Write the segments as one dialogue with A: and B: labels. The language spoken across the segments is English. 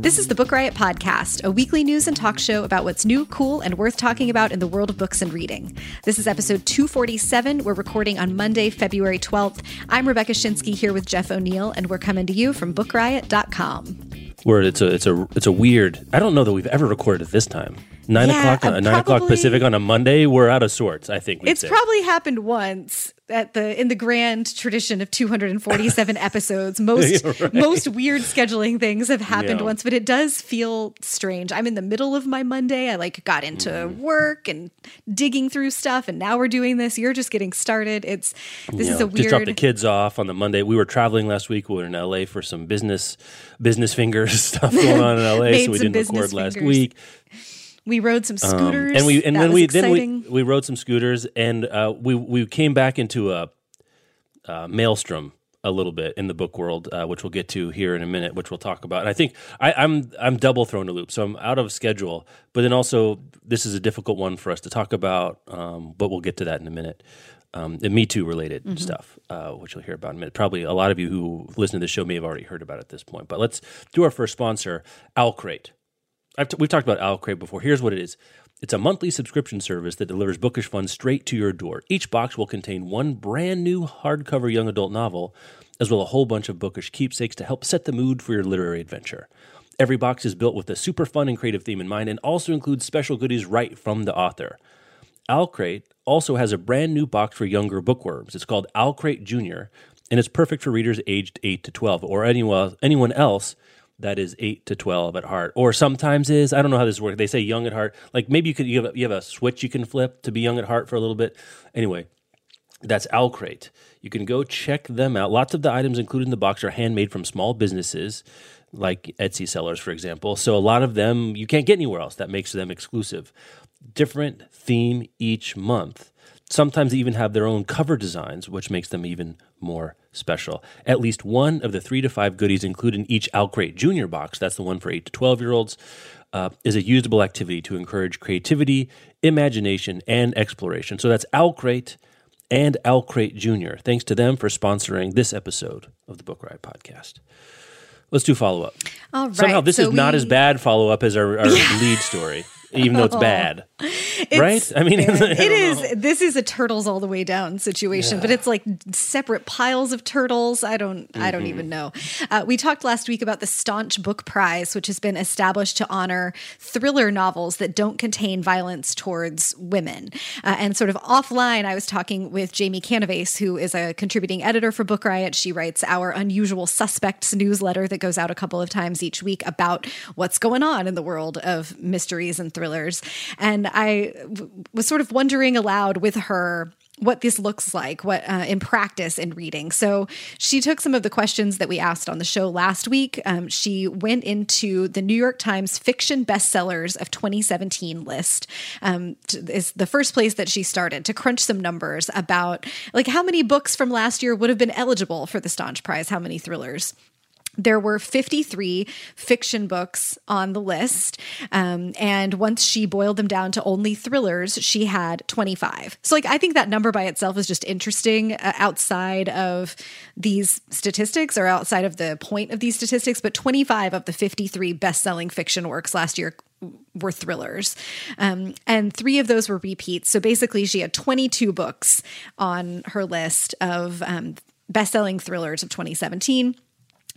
A: This is the Book Riot Podcast, a weekly news and talk show about what's new, cool, and worth talking about in the world of books and reading. This is episode 247. We're recording on Monday, February 12th. I'm Rebecca Schinsky here with Jeff O'Neal, and we're coming to you from bookriot.com.
B: Where it's a it's a it's a weird. I don't know that we've ever recorded at this time. Nine
A: Yeah,
B: o'clock,
A: uh,
B: nine o'clock Pacific on a Monday. We're out of sorts. I think
A: It's
B: say.
A: probably happened once at the in the grand tradition of 247 episodes. Most
B: Right.
A: most weird scheduling things have happened
B: Yeah.
A: once, but it does feel strange. I'm in the middle of my Monday. I like got into
B: Mm-hmm.
A: work and digging through stuff, and now we're doing this. You're just getting started. It's this
B: You
A: is
B: know,
A: a weird.
B: just drop the kids off on the Monday. We were traveling last week. We were in LA for some business business fingers stuff going on in LA, so we didn't
A: record
B: last last
A: fingers.
B: week.
A: We rode some
B: Um,
A: scooters,
B: and we and
A: that
B: then we
A: exciting.
B: then we we rode some scooters and uh, we we came back into a uh, maelstrom a little bit in the book world, uh, which we'll get to here in a minute, which we'll talk about. And I think I, I'm I'm double thrown a loop, so I'm out of schedule. But then also, this is a difficult one for us to talk about, um, but we'll get to that in a minute. Um, the Me Too related
A: Mm-hmm.
B: stuff, uh, which you'll hear about in a minute. Probably a lot of you who listen to the show may have already heard about it at this point. But let's do our first sponsor, Owlcrate. T- we've talked about Owlcrate before. Here's what it is. It's a monthly subscription service that delivers bookish fun straight to your door. Each box will contain one brand new hardcover young adult novel, as well as a whole bunch of bookish keepsakes to help set the mood for your literary adventure. Every box is built with a super fun and creative theme in mind and also includes special goodies right from the author. Owlcrate also has a brand new box for younger bookworms. It's called Owlcrate Junior, and it's perfect for readers aged 8 to 12 or anyone, anyone else that is 8 to 12 at heart or sometimes is i don't know how this works they say young at heart like maybe you could you have, a, you have a switch you can flip to be young at heart for a little bit anyway that's Owlcrate. You can go check them out. Lots of the items included in the box are handmade from small businesses, like Etsy sellers, for example. So a lot of them you can't get anywhere else. That makes them exclusive. Different theme each month. Sometimes they even have their own cover designs, which makes them even more special. At least one of the three to five goodies included in each Owlcrate Junior box, that's the one for 8 to 12 year olds, uh, is a usable activity to encourage creativity, imagination, and exploration. So that's Owlcrate and Owlcrate Jr. Thanks to them for sponsoring this episode of the Book Riot podcast. Let's do follow up.
A: All right,
B: Somehow this
A: so
B: is not as bad follow up as our, our lead story, even though it's bad. right? I mean, I
A: it is.
B: know.
A: This is a turtles all the way down situation, but it's like separate piles of turtles. I don't. I
B: Mm-hmm.
A: don't even know. Uh, we talked last week about the Staunch Book Prize, which has been established to honor thriller novels that don't contain violence towards women. Uh, and sort of offline, I was talking with Jamie Canaves, who is a contributing editor for Book Riot. She writes our Unusual Suspects newsletter that goes out a couple of times each week about what's going on in the world of mysteries and thrillers. And I w- was sort of wondering aloud with her what this looks like what uh, in practice in reading. So she took some of the questions that we asked on the show last week. Um, she went into the new york times fiction bestsellers of 2017 list. Um, t- is the first place that she started to crunch some numbers about like how many books from last year would have been eligible for the staunch prize? How many thrillers there were 53 fiction books on the list. Um, and once she boiled them down to only thrillers, she had 25. So, like, I think that number by itself is just interesting uh, outside of these statistics or outside of the point of these statistics. But 25 of the 53 best selling fiction works last year were thrillers. Um, and three of those were repeats. So basically, she had 22 books on her list of um, best selling thrillers of 2017.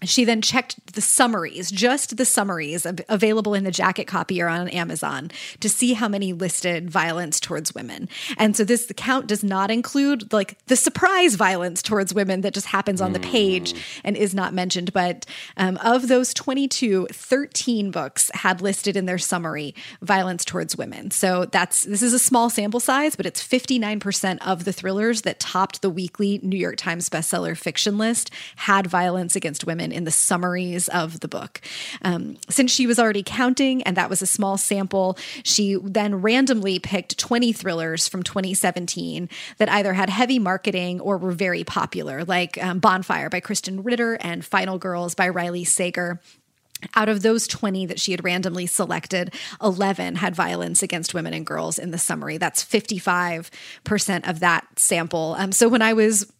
A: She then checked the summaries, just the summaries available in the jacket copy or on Amazon to see how many listed violence towards women. And so this count does not include like the surprise violence towards women that just happens on the page and is not mentioned. But um, of those 22, 13 books had listed in their summary violence towards women. So that's this is a small sample size, but it's 59% of the thrillers that topped the weekly New York Times bestseller fiction list had violence against women in the summaries of the book. Um, since she was already counting, and that was a small sample, she then randomly picked 20 thrillers from 2017 that either had heavy marketing or were very popular, like um, Bonfire by Krysten Ritter and Final Girls by Riley Sager. Out of those 20 that she had randomly selected, 11 had violence against women and girls in the summary. That's 55% of that sample. Um, so when I was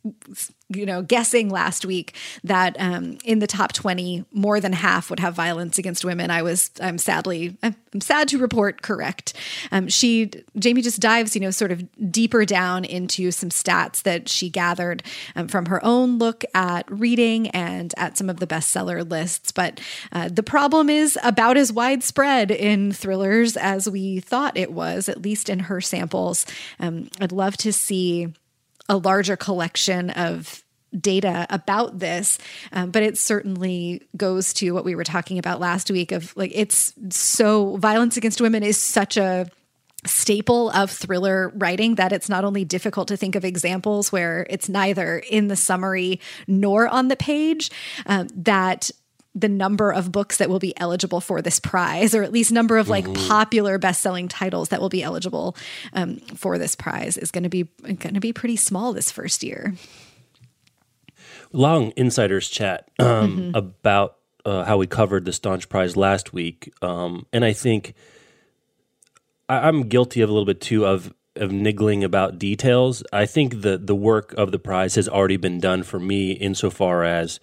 A: you know, guessing last week that um, in the top 20, more than half would have violence against women. I was, I'm sadly, I'm sad to report correct. Um, she, Jamie just dives, you know, sort of deeper down into some stats that she gathered um, from her own look at reading and at some of the bestseller lists. But uh, the problem is about as widespread in thrillers as we thought it was, at least in her samples. Um, I'd love to see a larger collection of data about this um, but it certainly goes to what we were talking about last week of like it's so violence against women is such a staple of thriller writing that it's not only difficult to think of examples where it's neither in the summary nor on the page um, that the number of books that will be eligible for this prize, or at least number of like mm-hmm. popular best-selling titles that will be eligible um, for this prize, is going to be going to be pretty small this first year.
B: Long insiders chat um, mm-hmm. about uh, how we covered the Staunch Prize last week, um, and I think I- I'm guilty of a little bit too of of niggling about details. I think the the work of the prize has already been done for me insofar as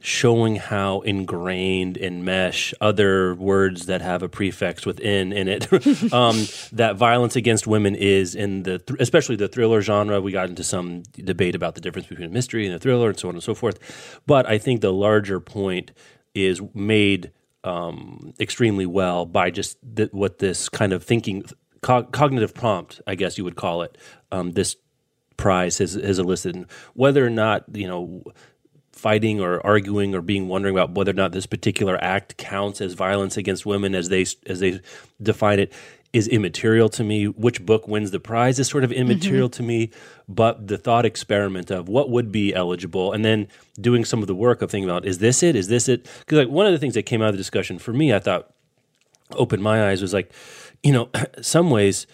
B: showing how ingrained in mesh other words that have a prefix within in it. Um, that violence against women is in the th- especially the thriller genre. We got into some debate about the difference between a mystery and a thriller and so on and so forth. But i think the larger point is made um, extremely well by just th- what this kind of thinking co- cognitive prompt i guess you would call it um, this prize has, has elicited. Whether or not you know fighting or arguing or being wondering about whether or not this particular act counts as violence against women as they as they define it is immaterial to me. Which book wins the prize is sort of immaterial mm-hmm. to me. But the thought experiment of what would be eligible, and then doing some of the work of thinking about is this it? Is this it? Because like one of the things that came out of the discussion for me, I thought opened my eyes was like, you know, some ways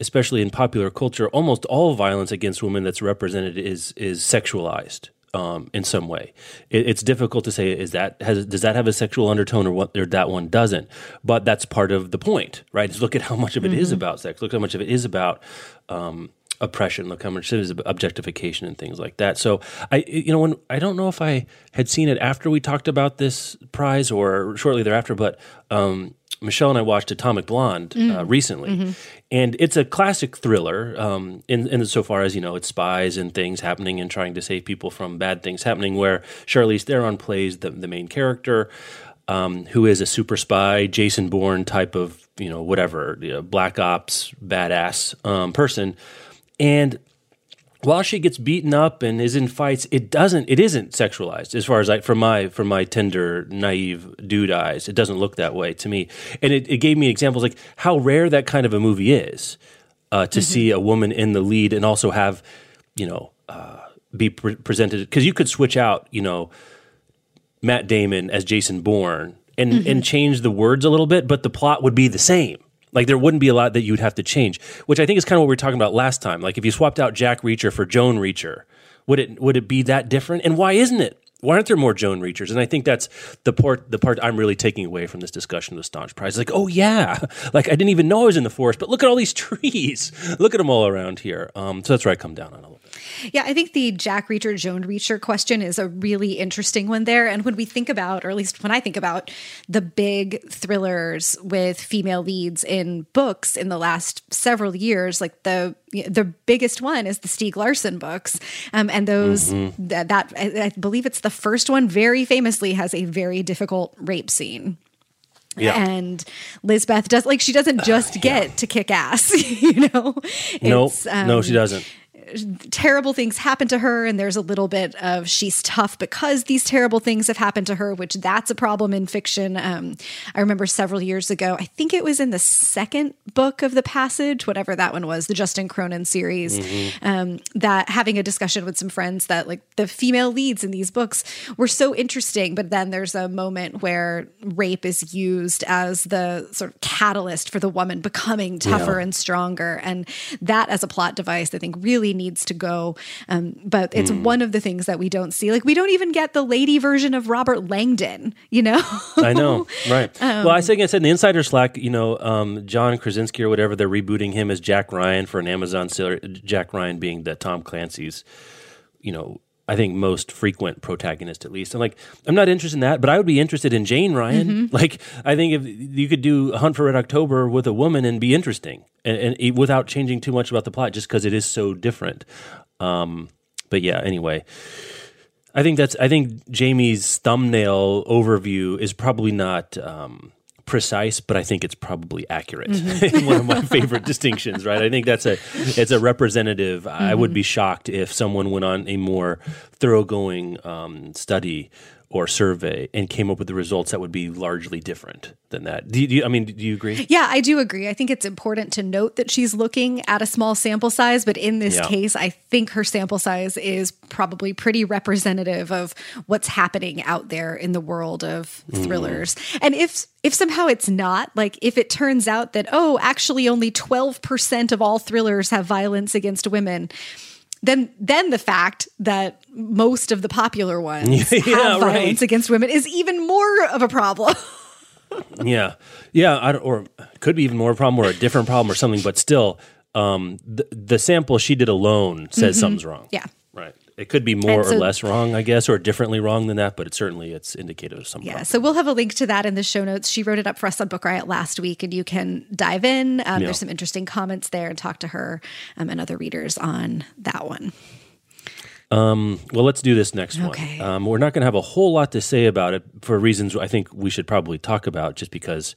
B: especially in popular culture, almost all violence against women that's represented is is sexualized um, in some way. It, it's difficult to say is that has does that have a sexual undertone or what or that one doesn't. But that's part of the point, right? Is look at how much of it mm-hmm. is about sex. Look how much of it is about. Um, oppression look how much it is objectification and things like that so i you know when i don't know if i had seen it after we talked about this prize or shortly thereafter but um, Michelle and I watched Atomic Blonde mm. uh, recently, mm-hmm. and it's a classic thriller. Um, in, in so far as you know, it's spies and things happening and trying to save people from bad things happening. Where Charlize Theron plays the the main character, um, who is a super spy, Jason Bourne type of you know whatever you know, black ops badass um, person, and while she gets beaten up and is in fights, it doesn't. It isn't sexualized as far as I, from my from my tender, naive dude eyes. It doesn't look that way to me, and it, it gave me examples like how rare that kind of a movie is uh, to mm-hmm. see a woman in the lead and also have, you know, uh, be pre- presented because you could switch out, you know, Matt Damon as Jason Bourne and mm-hmm. and change the words a little bit, but the plot would be the same. Like there wouldn't be a lot that you'd have to change, which I think is kind of what we were talking about last time. Like if you swapped out Jack Reacher for Joan Reacher, would it would it be that different? And why isn't it? Why aren't there more Joan Reachers? And I think that's the part the part I'm really taking away from this discussion of the Staunch Prize. Like, oh yeah, like I didn't even know I was in the forest, but look at all these trees. look at them all around here. Um, so that's where I come down on a little.
A: Yeah, I think the Jack Reacher, Joan Reacher question is a really interesting one there. And when we think about, or at least when I think about the big thrillers with female leads in books in the last several years, like the the biggest one is the Stieg Larsson books, um, and those
B: Mm-hmm.
A: that, that I, I believe it's the first one. Very famously, has a very difficult rape scene.
B: Yeah.
A: And Lisbeth does like she doesn't just get to kick ass, you know.
B: no,
A: It's,
B: no, she
A: um,
B: doesn't.
A: Terrible things happen to her and there's a little bit of she's tough because these terrible things have happened to her which that's a problem in fiction um, i remember several years ago i think it was in the second book of the passage whatever that one was the justin cronin series um, that having a discussion with some friends that like the female leads in these books were so interesting but then there's a moment where rape is used as the sort of catalyst for the woman becoming tougher
B: Yeah.
A: and stronger and that as a plot device i think really needs to go um, but it's
B: Hmm.
A: one of the things that we don't see like we don't even get the lady version of robert langdon you know
B: I know, right?
A: Um,
B: well, I think I said in the Insider Slack, you know, um, John Krasinski or whatever, they're rebooting him as Jack Ryan for an Amazon series. Jack Ryan being the Tom Clancy's, you know, I think most frequent protagonist at least. I'm like, I'm not interested in that, but I would be interested in Jane Ryan.
A: Mm-hmm.
B: Like, I think if you could do a Hunt for Red October with a woman and be interesting, and, and without changing too much about the plot, just because it is so different. Um, but yeah, anyway. I think that's. I think Jamie's thumbnail overview is probably not um, precise, but I think it's probably accurate. One of my favorite distinctions, right? I think that's a. It's a representative. I would be shocked if someone went on a more thoroughgoing um, study or survey and came up with the results that would be largely different than that. Do you, do you- I mean, do you agree?
A: Yeah, I do agree. I think it's important to note that she's looking at a small sample size, but in this
B: Yeah.
A: case, I think her sample size is probably pretty representative of what's happening out there in the world of
B: Mm.
A: thrillers. And if if somehow it's not, like if it turns out that oh, actually only 12% of all thrillers have violence against women, then then the fact that most of the popular ones
B: Yeah,
A: have
B: right.
A: violence against women is even more of a problem.
B: Yeah, yeah, or could be even more a problem or a different problem or something. But still, um, the, the sample she did alone says something's wrong.
A: Yeah.
B: It could be more
A: so-
B: or less wrong, I guess, or differently wrong than that. But it certainly it's indicative of something.
A: Yeah,
B: problem.
A: so we'll have a link to that in the show notes. She wrote it up for us on Book Riot last week, and you can dive in. Um,
B: Yeah.
A: There's some interesting comments there and talk to her um, and other readers on that one.
B: Well, let's do this next
A: Okay.
B: one. Um, we're not going to have a whole lot to say about it for reasons I think we should probably talk about, just because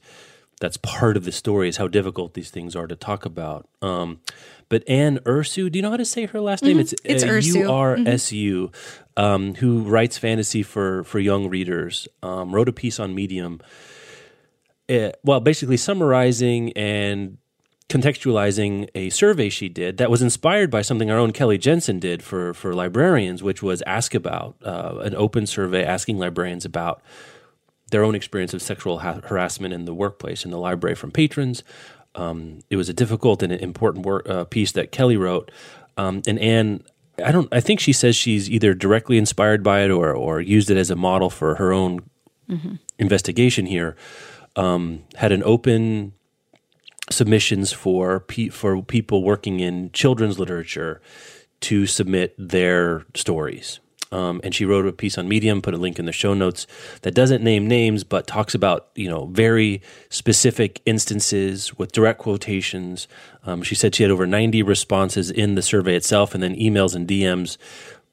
B: that's part of the story is how difficult these things are to talk about. Um, but Anne Ursu, do you know how to say her last name? It's,
A: Mm-hmm. It's
B: uh,
A: Ursu.
B: U R S U, um, who writes fantasy for for young readers. Um, wrote a piece on Medium. Uh, well, basically summarizing and contextualizing a survey she did that was inspired by something our own Kelly Jensen did for for librarians, which was ask about uh, an open survey asking librarians about their own experience of sexual ha- harassment in the workplace in the library from patrons. Um, it was a difficult and important work, uh, piece that Kelly wrote, um, and Anne. I don't. I think she says she's either directly inspired by it or or used it as a model for her own investigation here. Um, had an open submissions for pe- for people working in children's literature to submit their stories. Um, and she wrote a piece on Medium, put a link in the show notes that doesn't name names, but talks about you know very specific instances with direct quotations. Um, she said she had over ninety responses in the survey itself, and then emails and DMs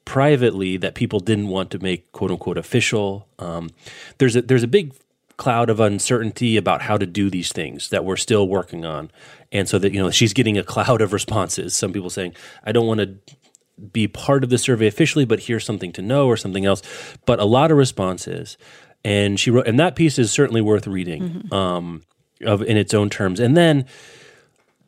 B: privately that people didn't want to make quote unquote official. Um, there's a there's a big cloud of uncertainty about how to do these things that we're still working on, and so that you know she's getting a cloud of responses. Some people saying, "I don't want to." Be part of the survey officially, but here's something to know or something else. But a lot of responses, and she wrote, and that piece is certainly worth reading um, of in its own terms. And then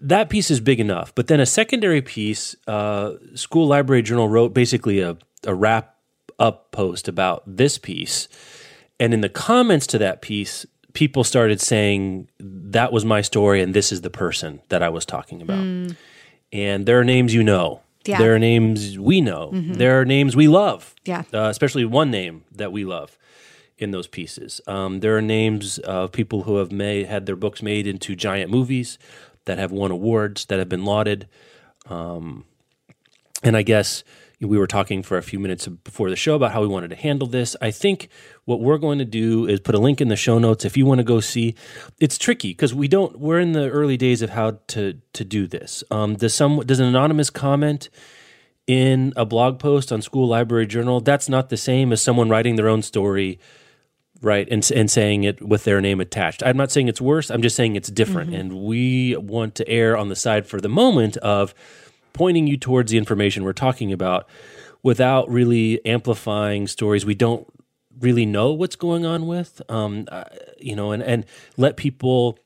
B: that piece is big enough. But then a secondary piece, uh, School Library Journal wrote basically a, a wrap up post about this piece, and in the comments to that piece. People started saying that was my story, and this is the person that I was talking about. And there are names you know.
A: Yeah.
B: There are names we know. There are names we love.
A: Yeah.
B: Uh, especially one name that we love in those pieces. Um, there are names of people who have made had their books made into giant movies that have won awards that have been lauded. Um, and I guess we were talking for a few minutes before the show about how we wanted to handle this. I think what we're going to do is put a link in the show notes if you want to go see. It's tricky because we don't. We're in the early days of how to to do this. Um, does some does an anonymous comment in a blog post on School Library Journal? That's not the same as someone writing their own story right and, and saying it with their name attached i'm not saying it's worse i'm just saying it's different mm-hmm. and we want to err on the side for the moment of pointing you towards the information we're talking about without really amplifying stories we don't really know what's going on with um, uh, you know and, and let people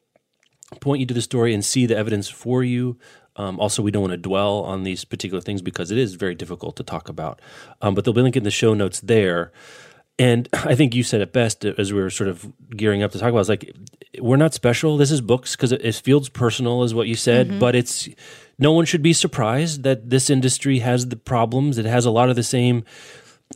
B: point you to the story and see the evidence for you um, also, we don't want to dwell on these particular things because it is very difficult to talk about. Um, but there'll be a link in the show notes there. And I think you said it best as we were sort of gearing up to talk about. It's like we're not special. This is books because it, it, feels personal, is what you said. Mm-hmm. But it's no one should be surprised that this industry has the problems. It has a lot of the same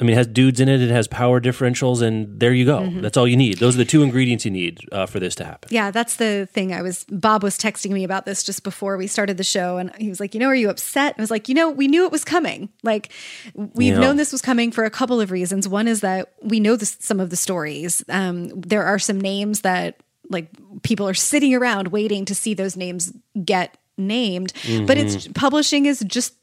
B: I mean, it has dudes in it. It has power differentials, and there you go. Mm-hmm. That's all you need. Those are the two ingredients you need uh, for this to happen.
A: Yeah, that's the thing. I was Bob was texting me about this just before we started the show, and he was like, "You know, are you upset?" I was like, "You know, we knew it was coming. Like, we've yeah. known this was coming for a couple of reasons. One is that we know this, some of the stories. Um, there are some names that like people are sitting around waiting to see those names get named mm-hmm. but it's mm-hmm. publishing is just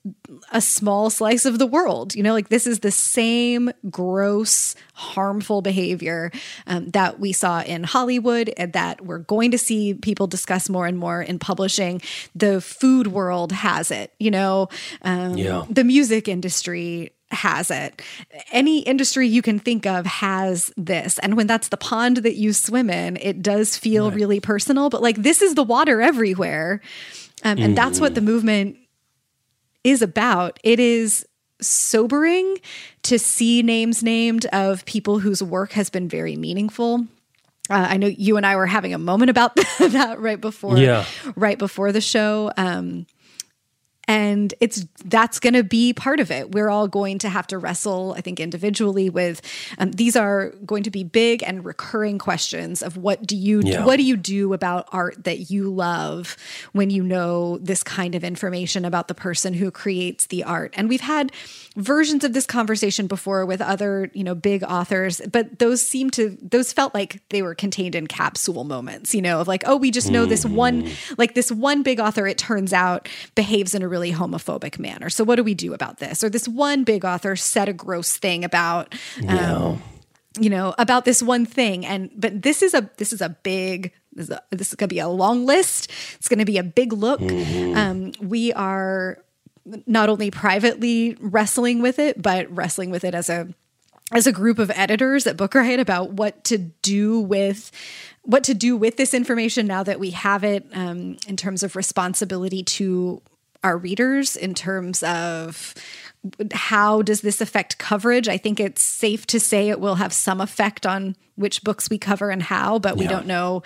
A: a small slice of the world you know like this is the same gross harmful behavior um, that we saw in hollywood and that we're going to see people discuss more and more in publishing the food world has it you know um, yeah. the music industry has it. Any industry you can think of has this. And when that's the pond that you swim in, it does feel right. really personal. But like, this is the water everywhere. Um, and mm. that's what the movement is about. It is sobering to see names named of people whose work has been very meaningful. Uh, I know you and I were having a moment about that right before, yeah. right before the show. Um, and it's that's going to be part of it we're all going to have to wrestle i think individually with um, these are going to be big and recurring questions of what do you yeah. what do you do about art that you love when you know this kind of information about the person who creates the art and we've had versions of this conversation before with other you know big authors but those seem to those felt like they were contained in capsule moments you know of like oh we just know this one mm. like this one big author it turns out behaves in a really really homophobic manner. So what do we do about this? Or this one big author said a gross thing about um, you know, about this one thing. And but this is a this is a big this is, a, this is going to be a long list. It's going to be a big look. Mm-hmm. Um, we are not only privately wrestling with it, but wrestling with it as a as a group of editors at Book Riot about what to do with what to do with this information now that we have it um, in terms of responsibility to our readers in terms of how does this affect coverage? I think it's safe to say it will have some effect on which books we cover and how, but we don't know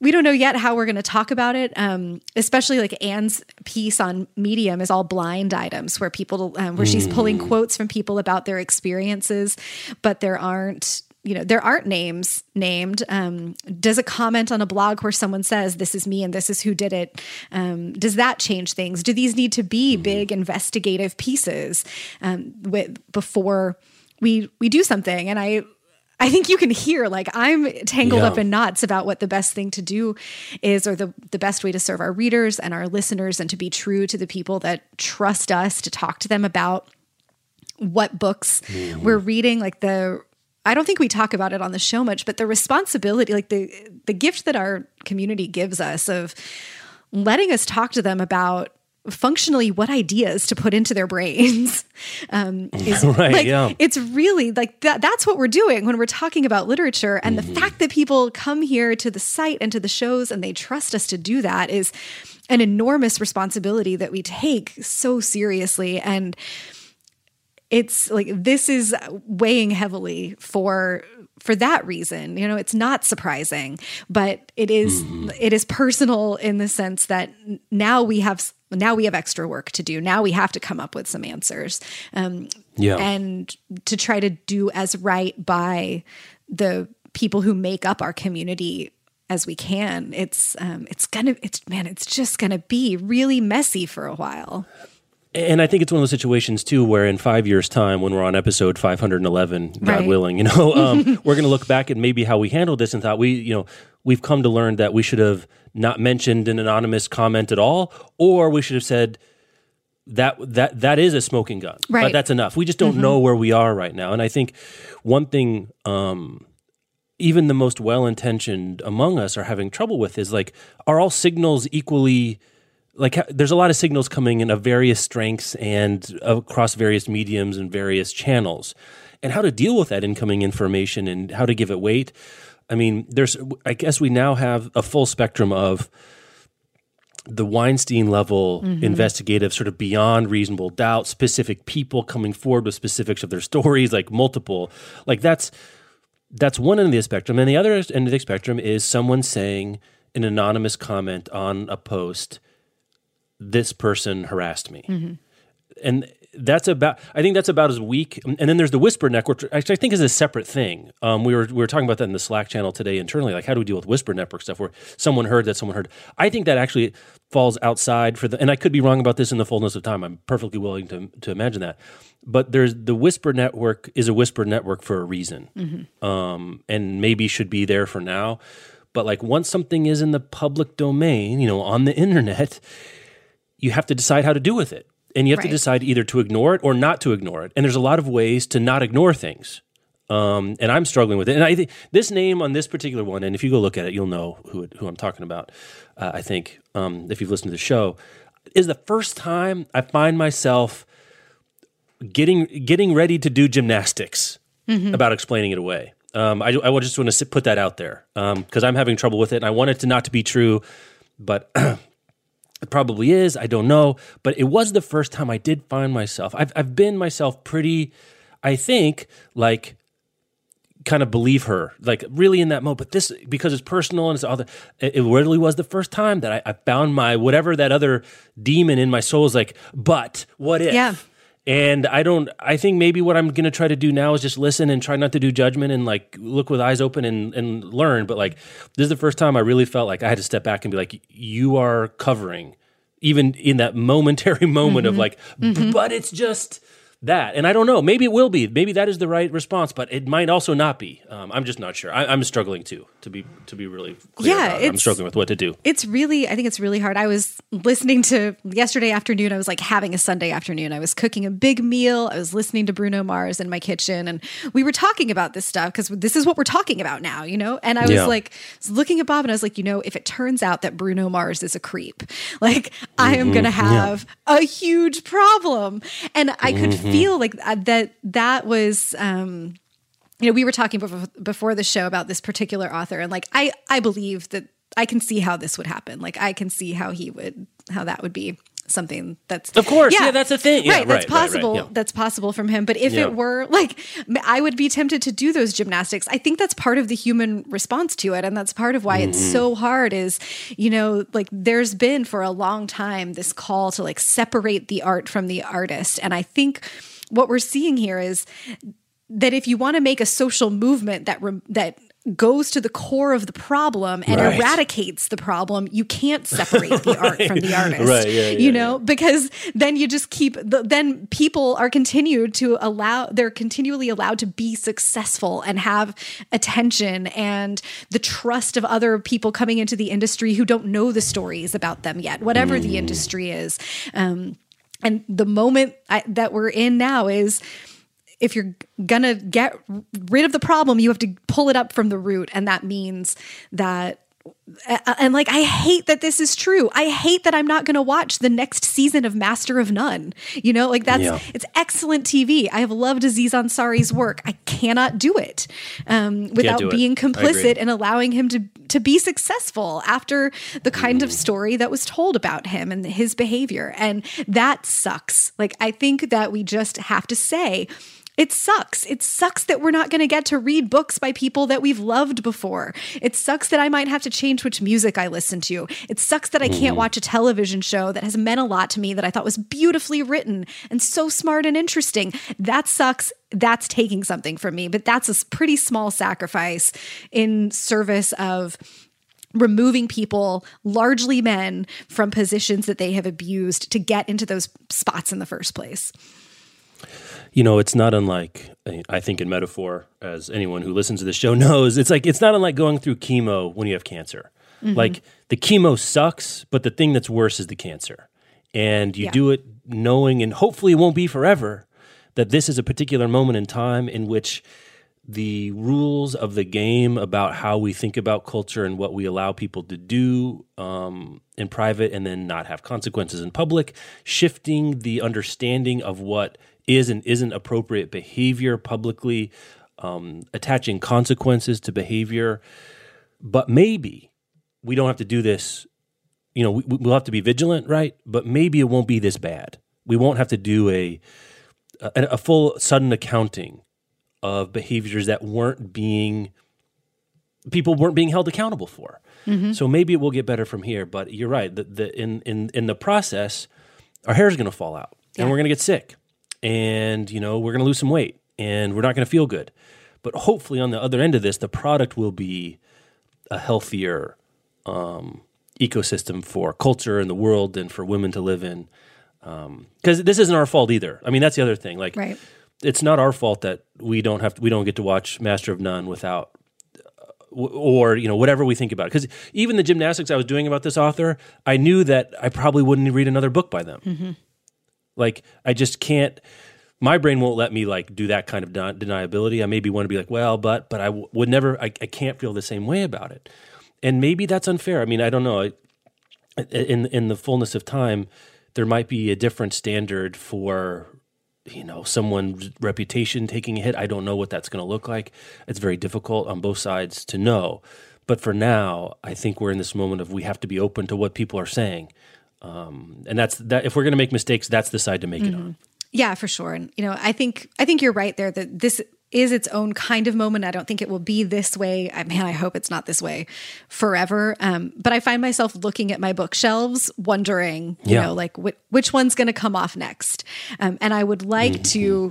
A: we don't know yet how we're going to talk about it. Um, especially like Anne's piece on Medium is all blind items where people, um, where mm. she's pulling mm. quotes from people about their experiences, but there aren't you know there aren't names named um, does a comment on a blog where someone says this is me and this is who did it um, does that change things do these need to be mm-hmm. big investigative pieces um, with, before we we do something and i I think you can hear like I'm tangled yeah. up in knots about what the best thing to do is or the the best way to serve our readers and our listeners and to be true to the people that trust us to talk to them about what books mm-hmm. we're reading like the I don't think we talk about it on the show much, but the responsibility, like the the gift that our community gives us of letting us talk to them about functionally what ideas to put into their brains um, is right, like yeah. it's really like that that's what we're doing when we're talking about literature and mm-hmm. the fact that people come here to the site and to the shows and they trust us to do that is an enormous responsibility that we take so seriously and it's like this is weighing heavily for for that reason you know it's not surprising but it is, mm-hmm. it is personal in the sense that now we have now we have extra work to do now we have to come up with some answers um, yeah. and to try to do as right by the people who make up our community as we can it's um, it's gonna it's man it's just gonna be really messy for a while
B: and I think it's one of those situations too, where in five years' time, when we're on episode 511, God
A: Right.
B: willing, you know, um, we're going to look back at maybe how we handled this and thought we, you know, we've come to learn that we should have not mentioned an anonymous comment at all, or we should have said that that that is a smoking gun. But that's enough. We just don't know where we are right now. And I think one thing um, even the most well-intentioned among us are having trouble with is like are all signals equally like there's a lot of signals coming in of various strengths and across various mediums and various channels. And how to deal with that incoming information and how to give it weight i mean there's i guess we now have a full spectrum of the Weinstein level mm-hmm. investigative, sort of beyond reasonable doubt, specific people coming forward with specifics of their stories, like multiple, like that's that's one end of the spectrum, and the other end of the spectrum is someone saying an anonymous comment on a post, "This person harassed me," and that's about. I think that's about as weak. And then there's the whisper network, which I think is a separate thing. Um, we were we were talking about that in the Slack channel today internally. Like, how do we deal with whisper network stuff where someone heard that someone heard? I think that actually falls outside for the. And I could be wrong about this in the fullness of time. I'm perfectly willing to to imagine that. But there's the whisper network is a whisper network for a reason, um, and maybe should be there for now. But like once something is in the public domain, you know, on the internet, you have to decide how to do with it. And you have to decide either to ignore it or not to ignore it. And there's a lot of ways to not ignore things. Um, and I'm struggling with it. And I think this name on this particular one, and if you go look at it, you'll know who, it, who I'm talking about. Uh, I think um, if you've listened to the show, is the first time I find myself getting getting ready to do gymnastics about explaining it away. Um, I, I just want to put that out there because I'm having trouble with it, and I want it to not to be true, but it probably is. I don't know, but it was the first time I did find myself. I've I've been myself pretty, I think, like kind of believe her, like really in that moment. But this because it's personal and it's other. It, it really was the first time that I, I found my whatever that other demon in my soul is like. But what if?
A: Yeah.
B: And I don't. I think maybe what I'm going to try to do now is just listen and try not to do judgment and like look with eyes open and and learn. But like this is the first time I really felt like I had to step back and be like, you are covering, even in that momentary moment of mm-hmm. like, mm-hmm. but it's just that. And I don't know. Maybe it will be. Maybe that is the right response, but it might also not be. Um, I'm just not sure. I, I'm struggling too. To be to be really clear,
A: Yeah.
B: I'm struggling with what to do.
A: It's really, I think it's really hard. I was listening to yesterday afternoon, I was like having a Sunday afternoon. I was cooking a big meal. I was listening to Bruno Mars in my kitchen, and we were talking about this stuff because this is what we're talking about now, you know? And I was
B: Yeah.
A: like, was looking at Bob and I was like, you know, if it turns out that Bruno Mars is a creep, like I am going to have a huge problem. And I could feel like uh, that, that was, um, you know, we were talking before, before the show about this particular author, and like I, I believe that I can see how this would happen. Like I can see how he would, how that would be something that's
B: Of course, yeah, that's a thing. Yeah,
A: right? That's
B: right, right, right,
A: possible.
B: yeah.
A: That's possible from him. But if
B: Yeah.
A: it were like, i would be tempted to do those gymnastics. I think that's part of the human response to it, and that's part of why it's
B: Mm-hmm.
A: so hard. Is you know, like there's been for a long time this call to like separate the art from the artist, and I think what we're seeing here is that if you want to make a social movement that rem- that goes to the core of the problem and
B: Right.
A: eradicates the problem, you can't separate the art from the artist.
B: Right, yeah, yeah,
A: you know, because then you just keep the, then people are continued to allow they're continually allowed to be successful and have attention and the trust of other people coming into the industry who don't know the stories about them yet, whatever the industry is. Um, and the moment I, that we're in now is if you're gonna get rid of the problem, you have to pull it up from the root, and that means that. And like, I hate that this is true. I hate that I'm not going to watch the next season of Master of None. You know, like that's
B: Yeah.
A: it's excellent TV. I have loved Aziz Ansari's work. I cannot do it um, without
B: do
A: being
B: I agree.
A: complicit and allowing him to to be successful after the kind
B: Mm.
A: of story that was told about him and his behavior. And that sucks. Like, I think that we just have to say, it sucks. It sucks that we're not going to get to read books by people that we've loved before. It sucks that I might have to change which music I listen to. It sucks that I can't watch a television show that has meant a lot to me that I thought was beautifully written and so smart and interesting. That sucks. That's taking something from me, but that's a pretty small sacrifice in service of removing people, largely men, from positions that they have abused to get into those spots in the first place.
B: You know, it's not unlike, I think, in metaphor, as anyone who listens to the show knows, it's like, it's not unlike going through chemo when you have cancer. Mm-hmm. Like, the chemo sucks, but the thing that's worse is the cancer. And you yeah. do it knowing, and hopefully it won't be forever, that this is a particular moment in time in which the rules of the game about how we think about culture and what we allow people to do um, in private and then not have consequences in public, shifting the understanding of what is and isn't appropriate behavior publicly, um, attaching consequences to behavior. But maybe we don't have to do this. You know, we, we'll have to be vigilant, right? But maybe it won't be this bad. We won't have to do a a, a full sudden accounting of behaviors that weren't being people weren't being held accountable for. Mm-hmm. So maybe it will get better from here. But you're right. The, the in in in the process, our hair is going to fall out, yeah. and we're going to get sick, and you know we're going to lose some weight, and we're not going to feel good. But hopefully, on the other end of this, the product will be a healthier um, ecosystem for culture and the world, and for women to live in. Because um, this isn't our fault either. I mean, that's the other thing. Like,
A: right
B: it's not our fault that we don't have to, we don't get to watch Master of None without or you know whatever we think about it because even the gymnastics i was doing about this author i knew that i probably wouldn't read another book by them mm-hmm. Like i just can't my brain won't let me like do that kind of deniability. I maybe want to be like well but but I w- would never I, I can't feel the same way about it. And maybe that's unfair. I mean i don't know. I, in in the fullness of time there might be a different standard for you know someone's reputation taking a hit. I don't know what that's going to look like. It's very difficult on both sides to know. But for now i think we're in this moment of we have to be open to what people are saying um, and that's that if we're going to make mistakes that's the side to make mm-hmm. it on
A: yeah for sure and you know i think i think you're right there that this is its own kind of moment. I don't think it will be this way. I mean, I hope it's not this way forever. Um, but I find myself looking at my bookshelves, wondering, you yeah. know, like wh- which one's going to come off next. Um, and I would like mm-hmm.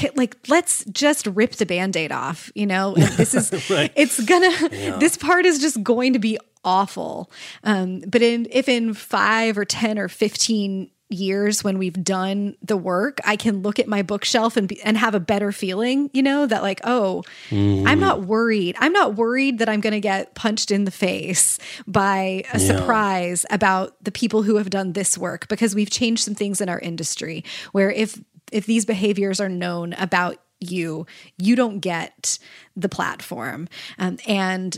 A: to, like, let's just rip the band aid off. You know, this is, right. it's gonna, yeah. this part is just going to be awful. Um, but in if in five or ten or fifteen years when we've done the work, I can look at my bookshelf and be, and have a better feeling, you know, that like, oh, mm. I'm not worried. I'm not worried that I'm going to get punched in the face by a yeah. surprise about the people who have done this work because we've changed some things in our industry where if if these behaviors are known about you, you don't get the platform. Um, and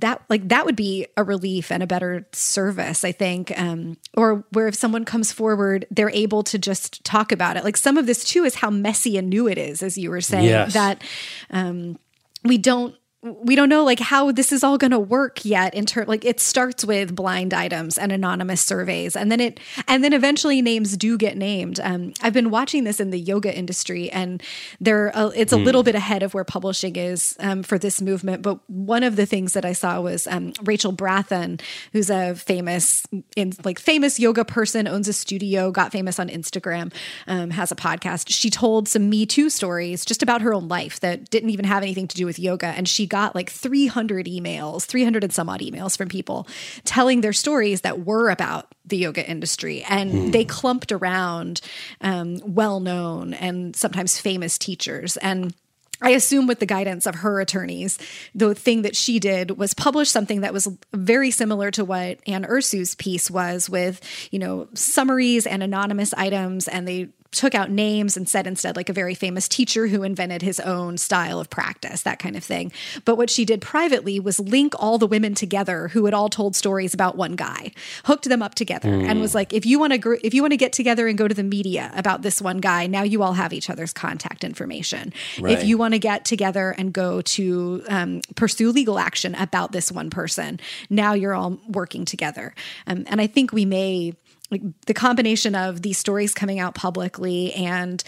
A: that like that would be a relief and a better service i think um, or where if someone comes forward they're able to just talk about it like some of this too is how messy and new it is as you were saying yes. that um, we don't we don't know like how this is all going to work yet in terms like it starts with blind items and anonymous surveys and then it and then eventually names do get named um, i've been watching this in the yoga industry and there uh, it's a mm. little bit ahead of where publishing is um, for this movement but one of the things that i saw was um, rachel brathen who's a famous in like famous yoga person owns a studio got famous on instagram um, has a podcast she told some me too stories just about her own life that didn't even have anything to do with yoga and she got got like 300 emails, 300 and some odd emails from people telling their stories that were about the yoga industry. And mm. they clumped around um, well known and sometimes famous teachers. And I assume with the guidance of her attorneys, the thing that she did was publish something that was very similar to what Anne Ursu's piece was with, you know, summaries and anonymous items. And they took out names and said instead like a very famous teacher who invented his own style of practice, that kind of thing. But what she did privately was link all the women together who had all told stories about one guy, hooked them up together, mm. and was like, if you want to gr- if you want to get together and go to the media about this one guy, now you all have each other's contact information. Right. If you want to get together and go to um, pursue legal action about this one person, now you're all working together. Um, and I think we may like the combination of these stories coming out publicly and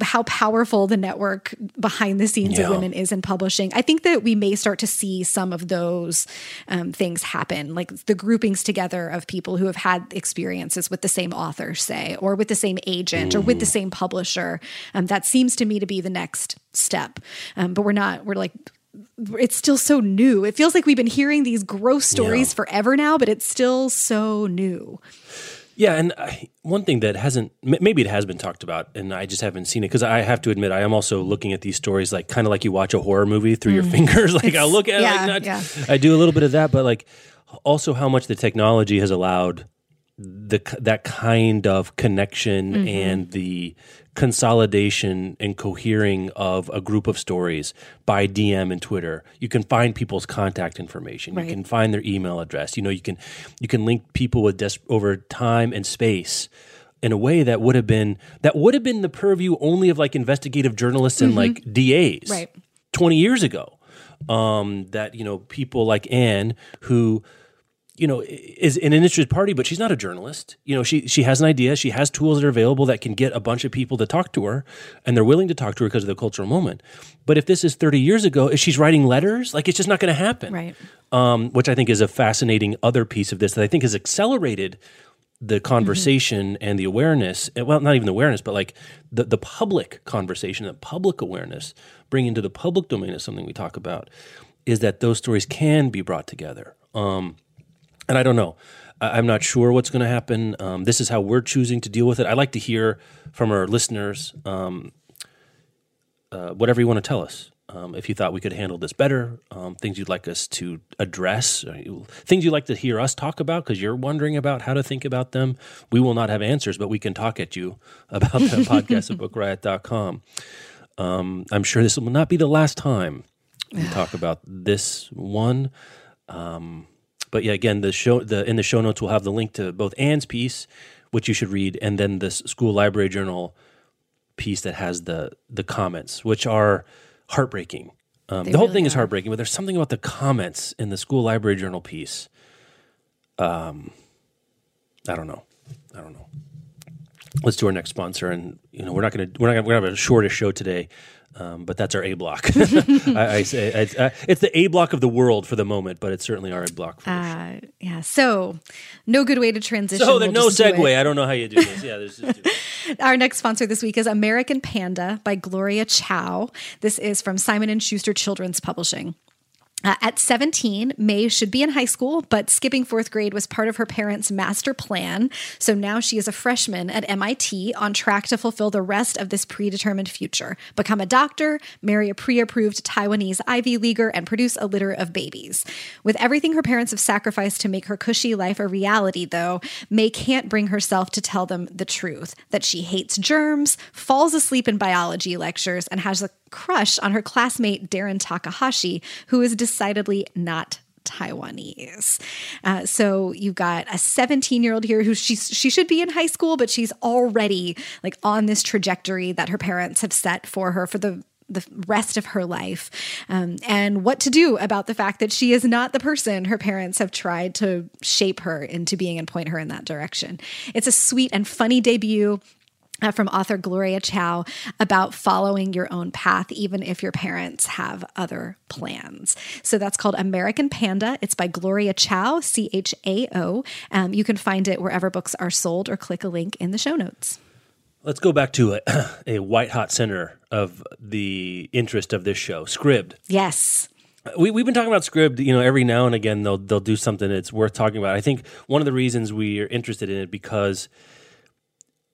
A: how powerful the network behind the scenes yeah. of women is in publishing i think that we may start to see some of those um, things happen like the groupings together of people who have had experiences with the same author say or with the same agent mm. or with the mm. same publisher um, that seems to me to be the next step um, but we're not we're like it's still so new. It feels like we've been hearing these gross stories
B: Yeah.
A: forever now, but it's still so new.
B: Yeah, and I, one thing that hasn't maybe it has been talked about, and I just haven't seen it because I have to admit I am also looking at these stories like kind of like you watch a horror movie through your fingers. Like I'll look at it,
A: yeah,
B: like not,
A: yeah.
B: I do a little bit of that, but like also how much the technology has allowed the that kind of connection
A: Mm-hmm.
B: and the consolidation and cohering of a group of stories by DM and Twitter. You can find people's contact information.
A: Right.
B: You can find their email address. You know, you can you can link people with des- over time and space in a way that would have been that would have been the purview only of like investigative journalists and like DAs
A: Right.
B: 20 years ago. Um, that you know people like Anne who you know is an interested party but she's not a journalist. You know she she has an idea. She has tools that are available that can get a bunch of people to talk to her and they're willing to talk to her because of the cultural moment. But if this is 30 years ago if she's writing letters like it's just not going to happen.
A: Right.
B: um, which i think is a fascinating other piece of this that i think has accelerated the conversation and the awareness eh, well not even the awareness but like the, the public conversation the public awareness bringing into the public domain is something we talk about is that those stories can be brought together. Um, and I don't know. I- I'm not sure what's going to happen. Um, this is how we're choosing to deal with it. I'd like to hear from our listeners um, uh, whatever you want to tell us. Um, if you thought we could handle this better, um, things you'd like us to address, things you'd like to hear us talk about because you're wondering about how to think about them. We will not have answers, but we can talk at you about the podcast at bookriot.com. Um, I'm sure this will not be the last time we talk about this one. Um, but yeah, again, the show the in the show notes we'll have the link to both Anne's piece, which you should read, and then this school library journal piece that has the the comments, which are heartbreaking. Um, the whole
A: really
B: thing is heartbreaking, but there's something about the comments in the school library journal piece. Um, I don't know. I don't know. Let's do our next sponsor, and you know we're not going to we're not gonna, we're gonna have a shortest show today, um, but that's our A block. I, I say I, I, it's the A block of the world for the moment, but it's certainly our A block.
A: Uh, yeah. So, no good way to transition.
B: So there's
A: We'll
B: no
A: just do
B: segue. I don't know how you do this. Yeah, there's just
A: Our next sponsor this week is American Panda by Gloria Chao. This is from Simon and Schuster Children's Publishing. Uh, at 17, May should be in high school, but skipping fourth grade was part of her parents' master plan. So now she is a freshman at MIT on track to fulfill the rest of this predetermined future become a doctor, marry a pre approved Taiwanese Ivy Leaguer, and produce a litter of babies. With everything her parents have sacrificed to make her cushy life a reality, though, May can't bring herself to tell them the truth that she hates germs, falls asleep in biology lectures, and has a crush on her classmate Darren Takahashi, who is decidedly not Taiwanese. Uh, so you've got a 17 year old here who she's she should be in high school, but she's already like on this trajectory that her parents have set for her for the the rest of her life um, and what to do about the fact that she is not the person her parents have tried to shape her into being and point her in that direction. It's a sweet and funny debut uh, from author Gloria Chao about following your own path, even if your parents have other plans. So that's called American Panda. It's by Gloria Chao, C H A O. Um, you can find it wherever books are sold or click a link in the show notes.
B: Let's go back to a, a white hot center of the interest of this show, Scribd.
A: Yes.
B: We, we've been talking about Scribd, you know, every now and again they'll they'll do something that's worth talking about. I think one of the reasons we are interested in it because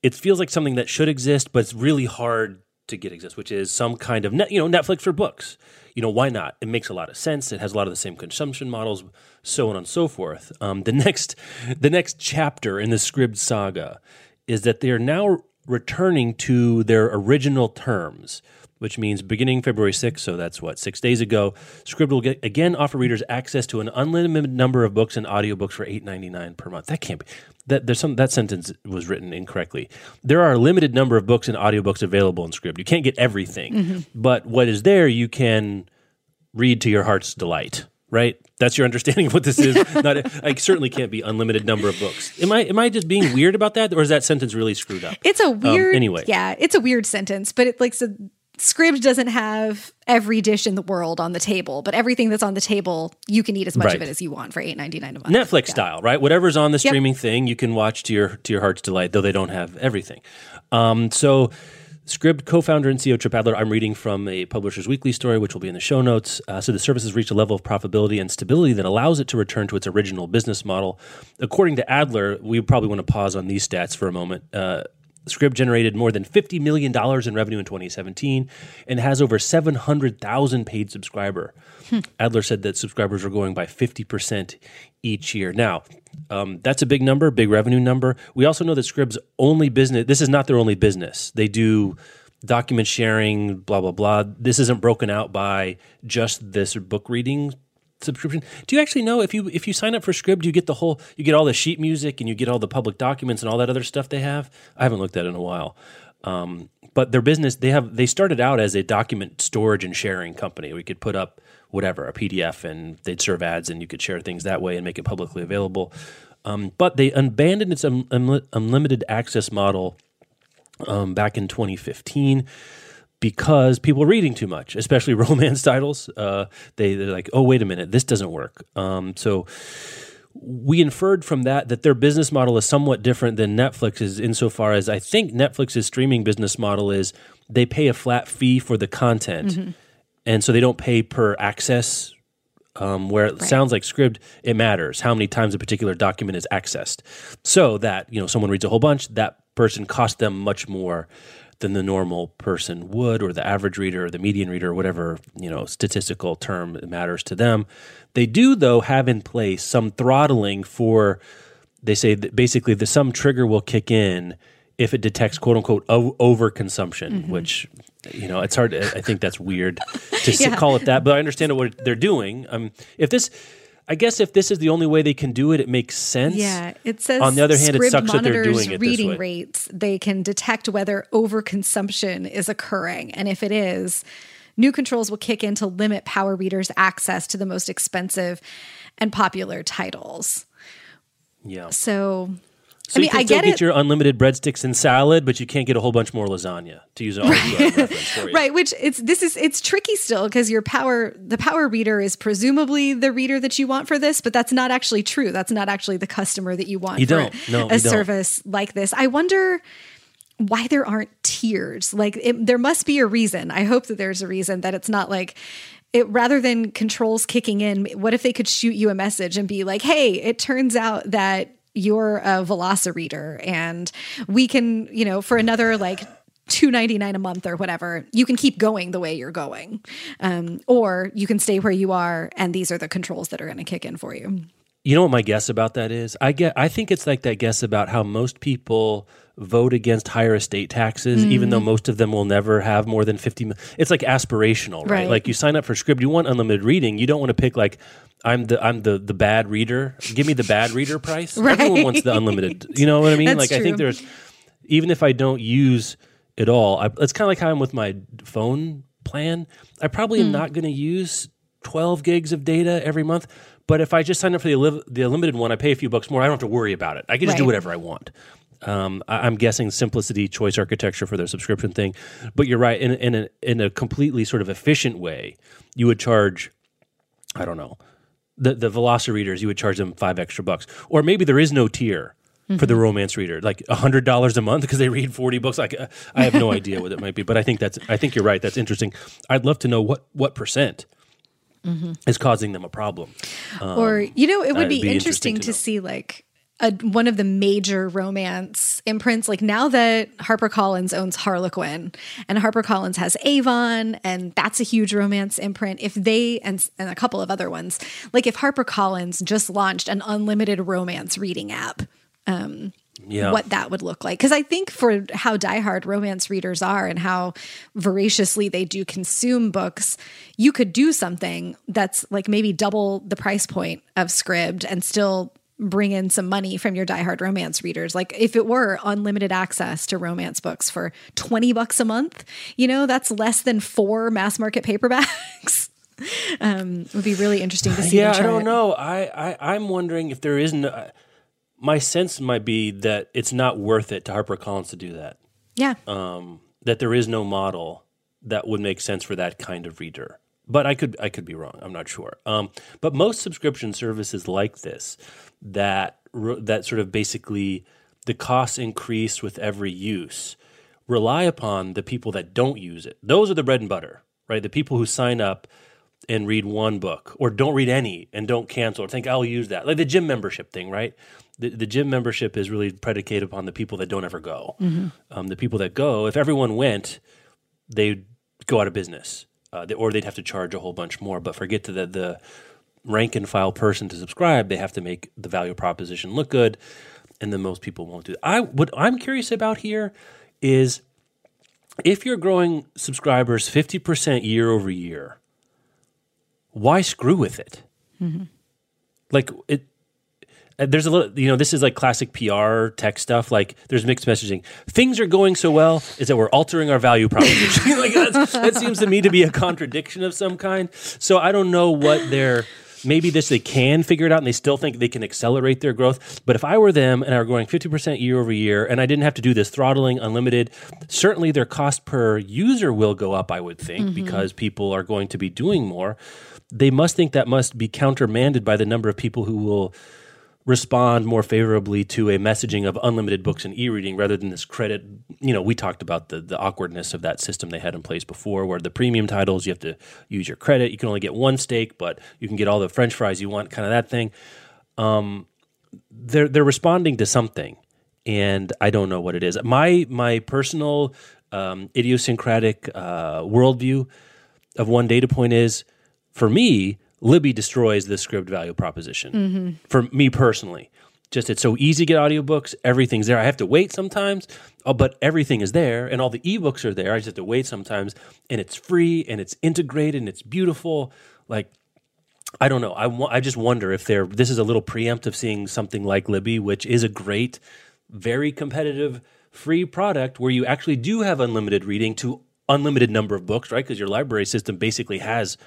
B: it feels like something that should exist, but it's really hard to get exist, which is some kind of net, you know Netflix for books. You know why not? It makes a lot of sense. It has a lot of the same consumption models, so on and so forth. Um, the next the next chapter in the Scribd saga is that they are now returning to their original terms, which means beginning February 6th, so that's what, six days ago, Scribd will get, again offer readers access to an unlimited number of books and audiobooks for $8.99 per month. That can't be. That, there's some that sentence was written incorrectly. There are a limited number of books and audiobooks available in Scribd. You can't get everything, mm-hmm. but what is there you can read to your heart's delight. Right, that's your understanding of what this is. Not, I certainly can't be unlimited number of books. Am I? Am I just being weird about that, or is that sentence really screwed up?
A: It's a um, weird,
B: anyway.
A: yeah, it's a weird sentence, but it like so Scribd doesn't have every dish in the world on the table, but everything that's on the table, you can eat as much of it as you want for eight ninety nine a month.
B: Netflix
A: Yeah.
B: style, right? Whatever's on the streaming thing, you can watch to your to your heart's delight, though they don't have everything. Um, so Scribd co-founder and CEO Trip Adler. I'm reading from a Publishers Weekly story, which will be in the show notes. Uh, so the service has reached a level of profitability and stability that allows it to return to its original business model. According to Adler, we probably want to pause on these stats for a moment. Uh, Scribd generated more than $50 million in revenue in 2017 and has over 700,000 paid subscriber. Hmm. Adler said that subscribers are going by 50% each year. Now, um, that's a big number, big revenue number. We also know that Scribd's only business, this is not their only business. They do document sharing, blah, blah, blah. This isn't broken out by just this book reading subscription. Do you actually know if you if you sign up for Scribd, you get the whole you get all the sheet music and you get all the public documents and all that other stuff they have? I haven't looked at it in a while. Um, but their business they have they started out as a document storage and sharing company. We could put up whatever a PDF and they'd serve ads and you could share things that way and make it publicly available. Um, but they abandoned its un- unlimited access model um, back in 2015 because people are reading too much, especially romance titles. Uh, they, they're like, oh, wait a minute, this doesn't work. Um, so we inferred from that that their business model is somewhat different than Netflix's insofar as I think Netflix's streaming business model is they pay a flat fee for the content. Mm-hmm. And so they don't pay per access um, where it right. sounds like Scribd, it matters how many times a particular document is accessed. So that, you know, someone reads a whole bunch, that person costs them much more than the normal person would, or the average reader, or the median reader, or whatever you know statistical term matters to them. They do, though, have in place some throttling for. They say that basically the some trigger will kick in if it detects quote unquote overconsumption, mm-hmm. which you know it's hard. I think that's weird to yeah. call it that, but I understand what they're doing. Um, if this I guess if this is the only way they can do it, it makes sense.
A: Yeah, it says.
B: On the other hand, it sucks that they're doing it
A: reading rates. They can detect whether overconsumption is occurring, and if it is, new controls will kick in to limit power readers' access to the most expensive and popular titles.
B: Yeah.
A: So
B: so I mean, you can I still get, get your unlimited breadsticks and salad, but you can't get a whole bunch more lasagna to use an right.
A: right, which it's this is it's tricky still because your power the power reader is presumably the reader that you want for this, but that's not actually true. That's not actually the customer that you want
B: you
A: for.
B: No,
A: a service don't. like this. I wonder why there aren't tiers. Like it, there must be a reason. I hope that there's a reason that it's not like it rather than controls kicking in, what if they could shoot you a message and be like, "Hey, it turns out that you're a Velocireader and we can, you know, for another like 299 a month or whatever you can keep going the way you're going. Um, or you can stay where you are and these are the controls that are going to kick in for you.
B: You know what my guess about that is? I get i think it's like that guess about how most people vote against higher estate taxes mm. even though mm. most of them will never have more than 50 it's like aspirational right? right like you sign up for Scribd you want unlimited reading you don't want to pick like I'm the I'm the the bad reader. Give me the bad reader price. right. Everyone wants the unlimited. You know what I mean?
A: That's
B: like
A: true.
B: I think there's even if I don't use it all, I, it's kind of like how I'm with my phone plan. I probably mm. am not going to use 12 gigs of data every month. But if I just sign up for the the unlimited one, I pay a few bucks more. I don't have to worry about it. I can just right. do whatever I want. Um, I, am guessing simplicity, choice architecture for their subscription thing. But you're right. In in a, in a completely sort of efficient way, you would charge. I don't know the the Velocireaders, you would charge them five extra bucks, or maybe there is no tier mm-hmm. for the mm-hmm. romance reader, like hundred dollars a month because they read forty books. Like uh, I have no idea what it might be, but I think that's I think you're right. That's interesting. I'd love to know what what percent. Mm-hmm. Is causing them a problem,
A: um, or you know, it would be, be, interesting, interesting to, to see like a, one of the major romance imprints. Like now that HarperCollins owns Harlequin and HarperCollins has Avon, and that's a huge romance imprint. If they and, and a couple of other ones, like if HarperCollins just launched an unlimited romance reading app, um, yeah. what that would look like. Because I think for how diehard romance readers are and how voraciously they do consume books, you could do something that's like maybe double the price point of Scribd and still bring in some money from your diehard romance readers. Like if it were unlimited access to romance books for 20 bucks a month, you know, that's less than four mass market paperbacks. um, it would be really interesting to see.
B: Yeah, I don't it. know. I, I, I'm wondering if there isn't, uh, my sense might be that it's not worth it to HarperCollins to do that.
A: Yeah.
B: Um, that there is no model that would make sense for that kind of reader but I could I could be wrong. I'm not sure. Um, but most subscription services like this that that sort of basically the costs increase with every use rely upon the people that don't use it. Those are the bread and butter, right? The people who sign up and read one book or don't read any and don't cancel or think I'll use that. Like the gym membership thing, right? The, the gym membership is really predicated upon the people that don't ever go. Um, the people that go, if everyone went, they'd go out of business uh, or they'd have to charge a whole bunch more. But forget to the, the rank and file person to subscribe, they have to make the value proposition look good. And then most people won't do that. I, what I'm curious about here is if you're growing subscribers 50% year over year, why screw with it? Like it, Uh, there's a little, you know, this is like classic PR tech stuff. Like there's mixed messaging. Things are going so well is that we're altering our value proposition. like that's, that seems to me to be a contradiction of some kind. So I don't know what they're. Maybe this they can figure it out and they still think they can accelerate their growth. But if I were them and I were growing 50% year over year and I didn't have to do this throttling unlimited, certainly their cost per user will go up, I would think, mm-hmm. because people are going to be doing more. They must think that must be countermanded by the number of people who will respond more favorably to a messaging of unlimited books and e-reading rather than this credit you know we talked about the the awkwardness of that system they had in place before where the premium titles you have to use your credit. You can only get one steak but you can get all the french fries you want kind of that thing. Um, they're they're responding to something and i don't know what it is. My my personal um, idiosyncratic uh, worldview of one data point is for me libby destroys the Scribd value proposition. For me personally just it's so easy to get audiobooks everything's there. I have to wait sometimes uh, but everything is there and all the ebooks are there. I just have to wait sometimes and it's free and it's integrated and it's beautiful. Like I don't know. I, wa- I just wonder if they're this is a little preemptive of seeing something like Libby, which is a great, very competitive free product where you actually do have unlimited reading to unlimited number of books, right? Because your library system basically has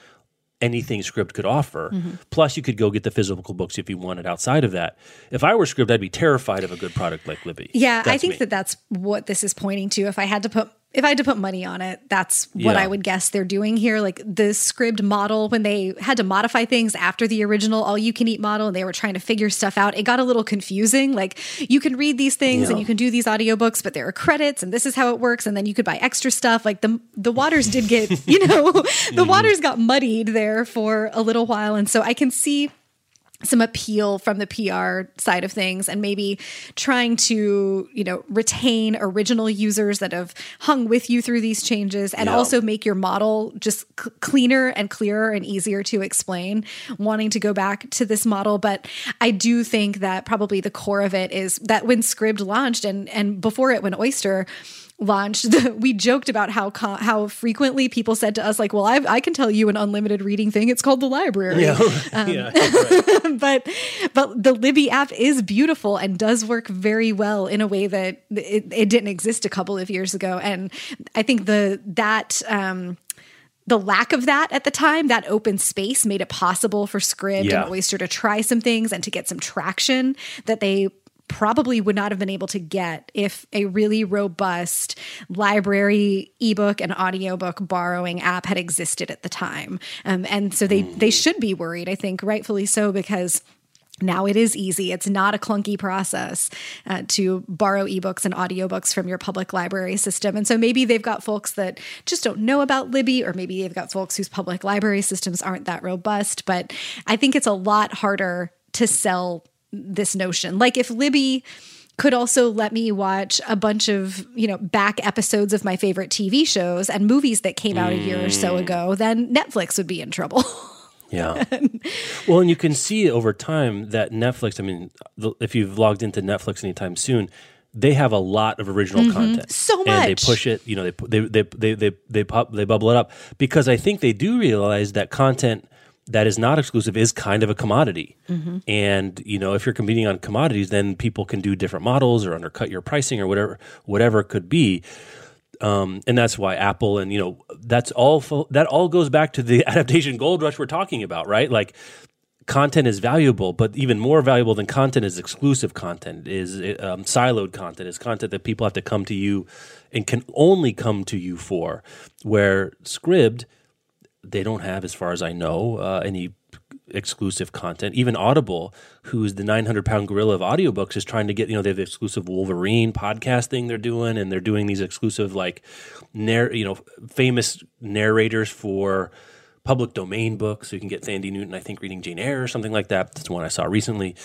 B: anything Scribd could offer. Mm-hmm. Plus, you could go get the physical books if you wanted outside of that. If I were Scribd, I'd be terrified of a good product like Libby.
A: Yeah, I think
B: me.
A: that that's what this is pointing to. If I had to put if I had to put money on it, that's what
B: Yeah.
A: I would guess they're doing here. Like the Scribd model, when they had to modify things after the original all you can eat model and they were trying to figure stuff out, it got a little confusing. Like you can read these things and you can do these audiobooks, but there are credits and this is how it works. And then you could buy extra stuff. Like the the waters did get, you know, the mm-hmm. waters got muddied there for a little while. And so I can see some appeal from the PR side of things and maybe trying to, you know, retain original users that have hung with you through these changes and
B: Yeah.
A: also make your model just c- cleaner and clearer and easier to explain, wanting to go back to this model, but I do think that probably the core of it is that when Scribd launched and and before it when Oyster launched the, we joked about how co- how frequently people said to us like well I've, I can tell you an unlimited reading thing it's called the library
B: yeah, yeah, right.
A: but but the Libby app is beautiful and does work very well in a way that it, it didn't exist a couple of years ago. And I think the that um, the lack of that at the time, that open space, made it possible for Scribd
B: Yeah.
A: and Oyster to try some things and to get some traction that they probably would not have been able to get if a really robust library ebook and audiobook borrowing app had existed at the time um, and so they they should be worried i think rightfully so because now it is easy. It's not a clunky process uh, to borrow ebooks and audiobooks from your public library system. And so maybe they've got folks that just don't know about Libby, or maybe they've got folks whose public library systems aren't that robust. But I think it's a lot harder to sell this notion. Like if Libby could also let me watch a bunch of you know back episodes of my favorite TV shows and movies that came out a year or so ago, then Netflix would be in trouble.
B: Yeah. well, and you can see over time that Netflix, I mean, if you've logged into Netflix anytime soon, they have a lot of original content.
A: Mm-hmm. So
B: And they push it, you know, they they they they they they, pop, they bubble it up because I think they do realize that content that is not exclusive is kind of a commodity.
A: Mm-hmm.
B: And, you know, if you're competing on commodities, then people can do different models or undercut your pricing or whatever whatever it could be um, and that's why Apple and you know that's all fo- that all goes back to the adaptation gold rush we're talking about, right? Like content is valuable, but even more valuable than content is exclusive content, is um, siloed content, is content that people have to come to you and can only come to you for. Where Scribd, they don't have, as far as I know, uh, any exclusive content. Even Audible, who's the 900 pound gorilla of audiobooks, is trying to get, you know, they have the exclusive Wolverine podcast thing they're doing, and they're doing these exclusive, like, narr- you know, famous narrators for public domain books. So you can get Thandie Newton, I think, reading Jane Eyre or something like that. That's one I saw recently.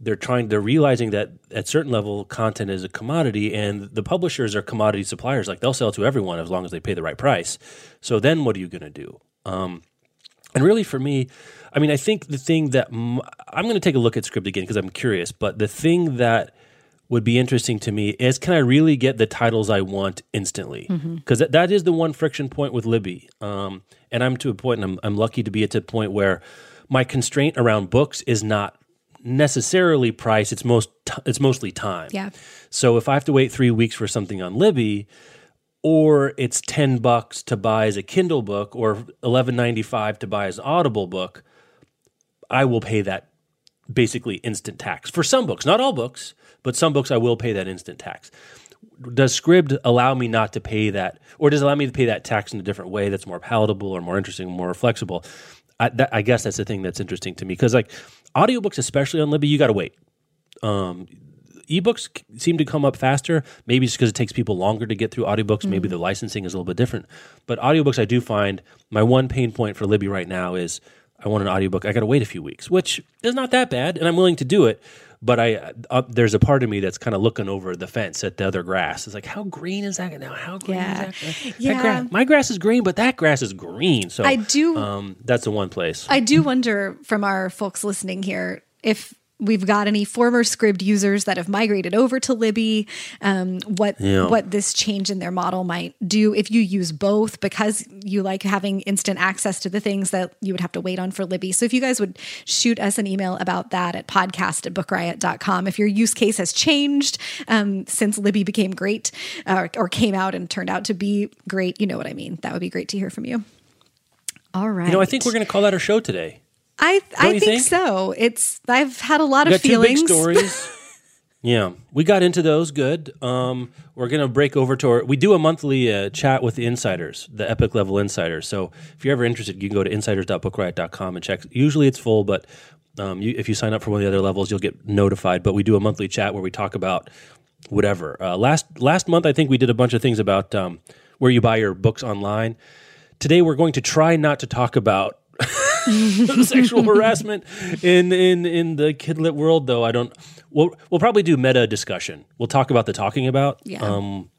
B: They're trying, they're realizing that at certain level, content is a commodity, and the publishers are commodity suppliers. Like they'll sell to everyone as long as they pay the right price. So then what are you going to do? Um, and really, for me, I mean, I think the thing that m- I'm going to take a look at Scribd again because I'm curious, but the thing that would be interesting to me is can I really get the titles I want instantly? Because that, that is the one friction point with Libby. Um, and I'm to a point, and I'm, I'm lucky to be at a point where my constraint around books is not necessarily price. It's most t- it's mostly time.
A: Yeah.
B: So if I have to wait three weeks for something on Libby, or it's ten bucks to buy as a Kindle book, or eleven ninety five to buy as an Audible book, I will pay that basically instant tax for some books, not all books, but some books I will pay that instant tax. Does Scribd allow me not to pay that, or does it allow me to pay that tax in a different way that's more palatable or more interesting, more flexible? I, that, I guess that's the thing that's interesting to me because, like, audiobooks, especially on Libby, you got to wait. Um, ebooks seem to come up faster. Maybe it's because it takes people longer to get through audiobooks. Maybe the licensing is a little bit different. But audiobooks, I do find my one pain point for Libby right now is I want an audiobook. I got to wait a few weeks, which is not that bad, and I'm willing to do it. But I, uh, there's a part of me that's kind of looking over the fence at the other grass. It's like, how green is that now? How green
A: Yeah.
B: is that? That
A: Yeah.
B: grass- my grass is green, but that grass is green. So
A: I do-
B: Um, that's the one place.
A: I do wonder from our folks listening here if we've got any former Scribd users that have migrated over to Libby, um, what
B: Yeah.
A: what this change in their model might do if you use both because you like having instant access to the things that you would have to wait on for Libby. So if you guys would shoot us an email about that at podcast at bookriot.com. If your use case has changed um, since Libby became great uh, or came out and turned out to be great, you know what I mean. That would be great to hear from you. All right.
B: you know, I think we're going to call that our show today.
A: I I think,
B: think?
A: so. It's I've had a lot of
B: got two big
A: feelings.
B: stories. yeah, we got into those good. Um, we're gonna break over to our. We do a monthly uh, chat with the insiders, the epic level insiders. So if you're ever interested, you can go to insiders.bookriot.com and check. Usually it's full, but um, you, if you sign up for one of the other levels, you'll get notified. But we do a monthly chat where we talk about whatever. Uh, last last month, I think we did a bunch of things about um, where you buy your books online. Today, we're going to try not to talk about sexual harassment in in in the kidlit world though i don't we'll we'll probably do meta discussion. We'll talk about the talking about
A: Yeah.
B: um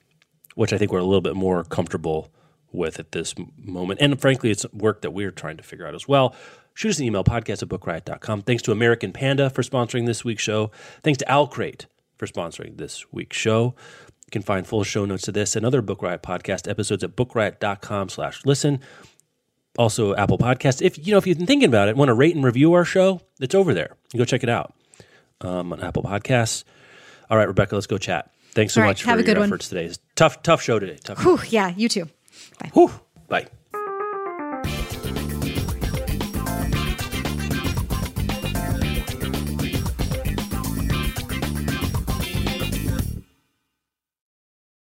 B: which i think we're a little bit more comfortable with at this moment. And frankly it's work that we're trying to figure out as well. Shoot us an email podcast at bookriot.com thanks to american panda for sponsoring this week's show. Thanks to Owlcrate for sponsoring this week's show. You can find full show notes to this and other book riot podcast episodes at bookriot.com slash listen also Apple Podcasts. If you know if you've been thinking about it, want to rate and review our show, it's over there. You go check it out um, on Apple Podcasts. All right, Rebecca, let's go chat. Thanks so
A: right,
B: much for your
A: one.
B: efforts today. It's tough, tough show today. Tough.
A: Whew, yeah, you too. Bye.
B: Whew. Bye.